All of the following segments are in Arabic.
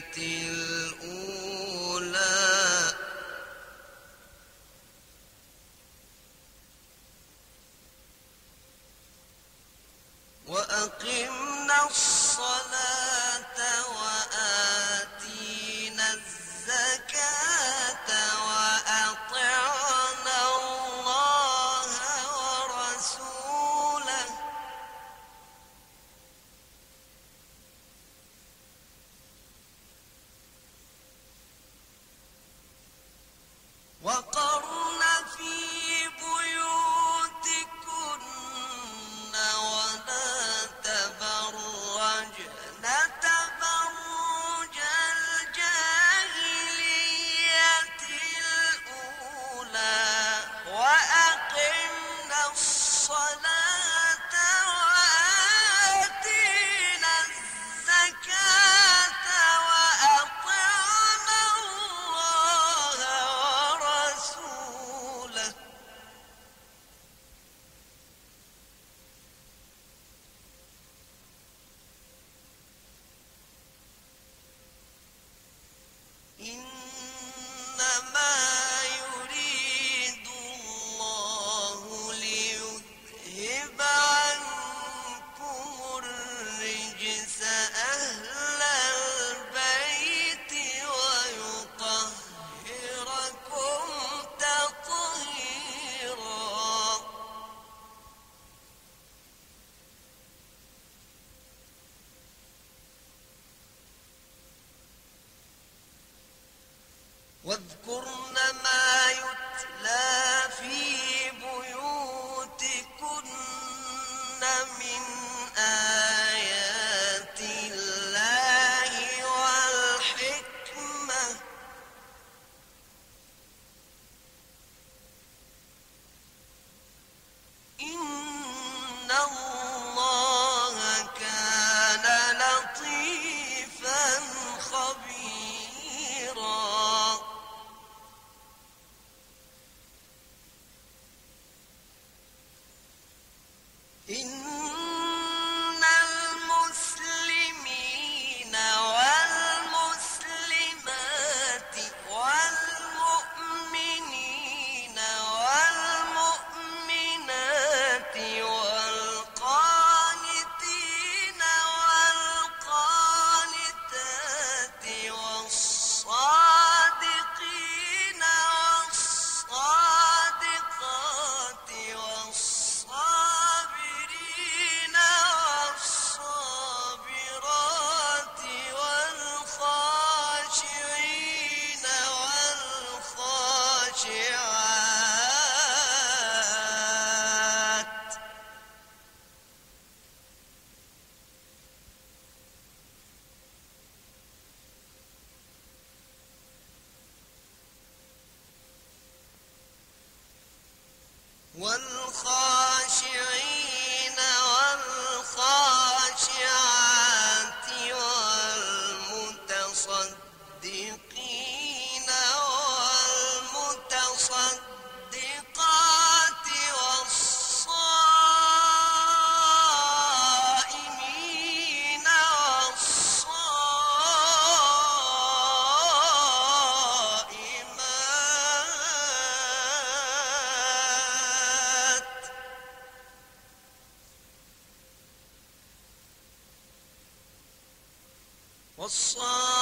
التي القرآن والصائمين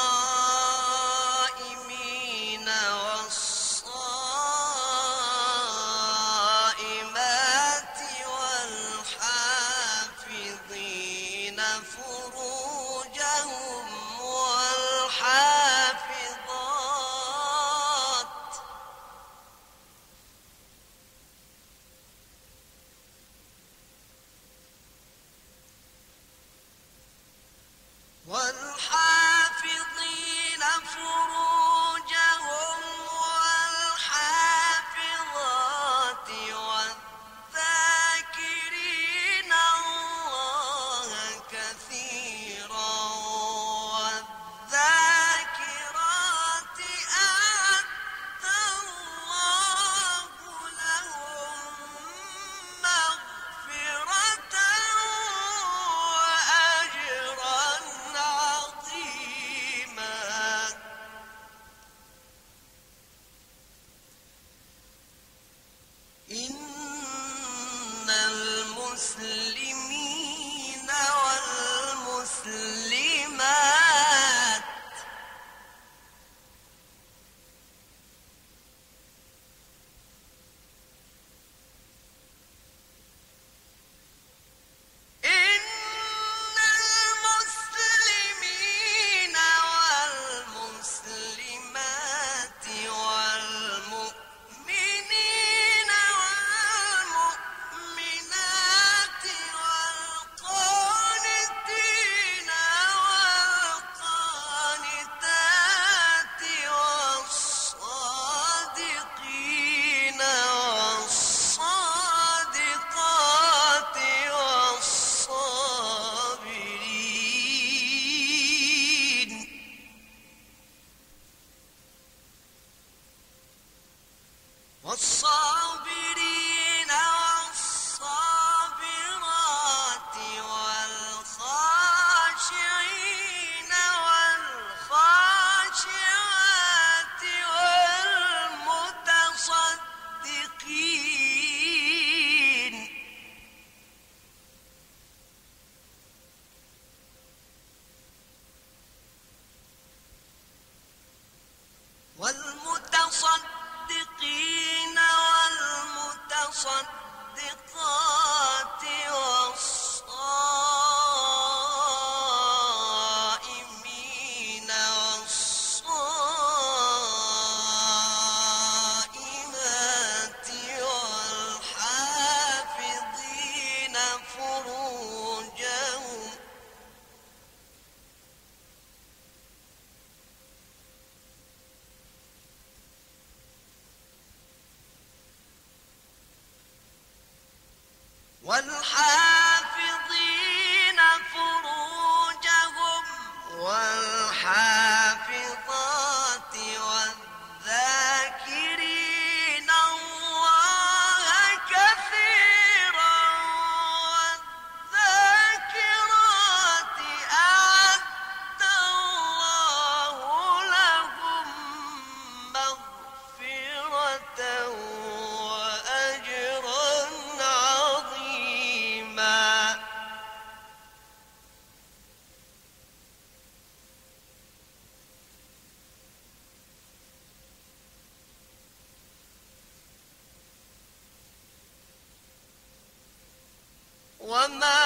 وما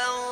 أن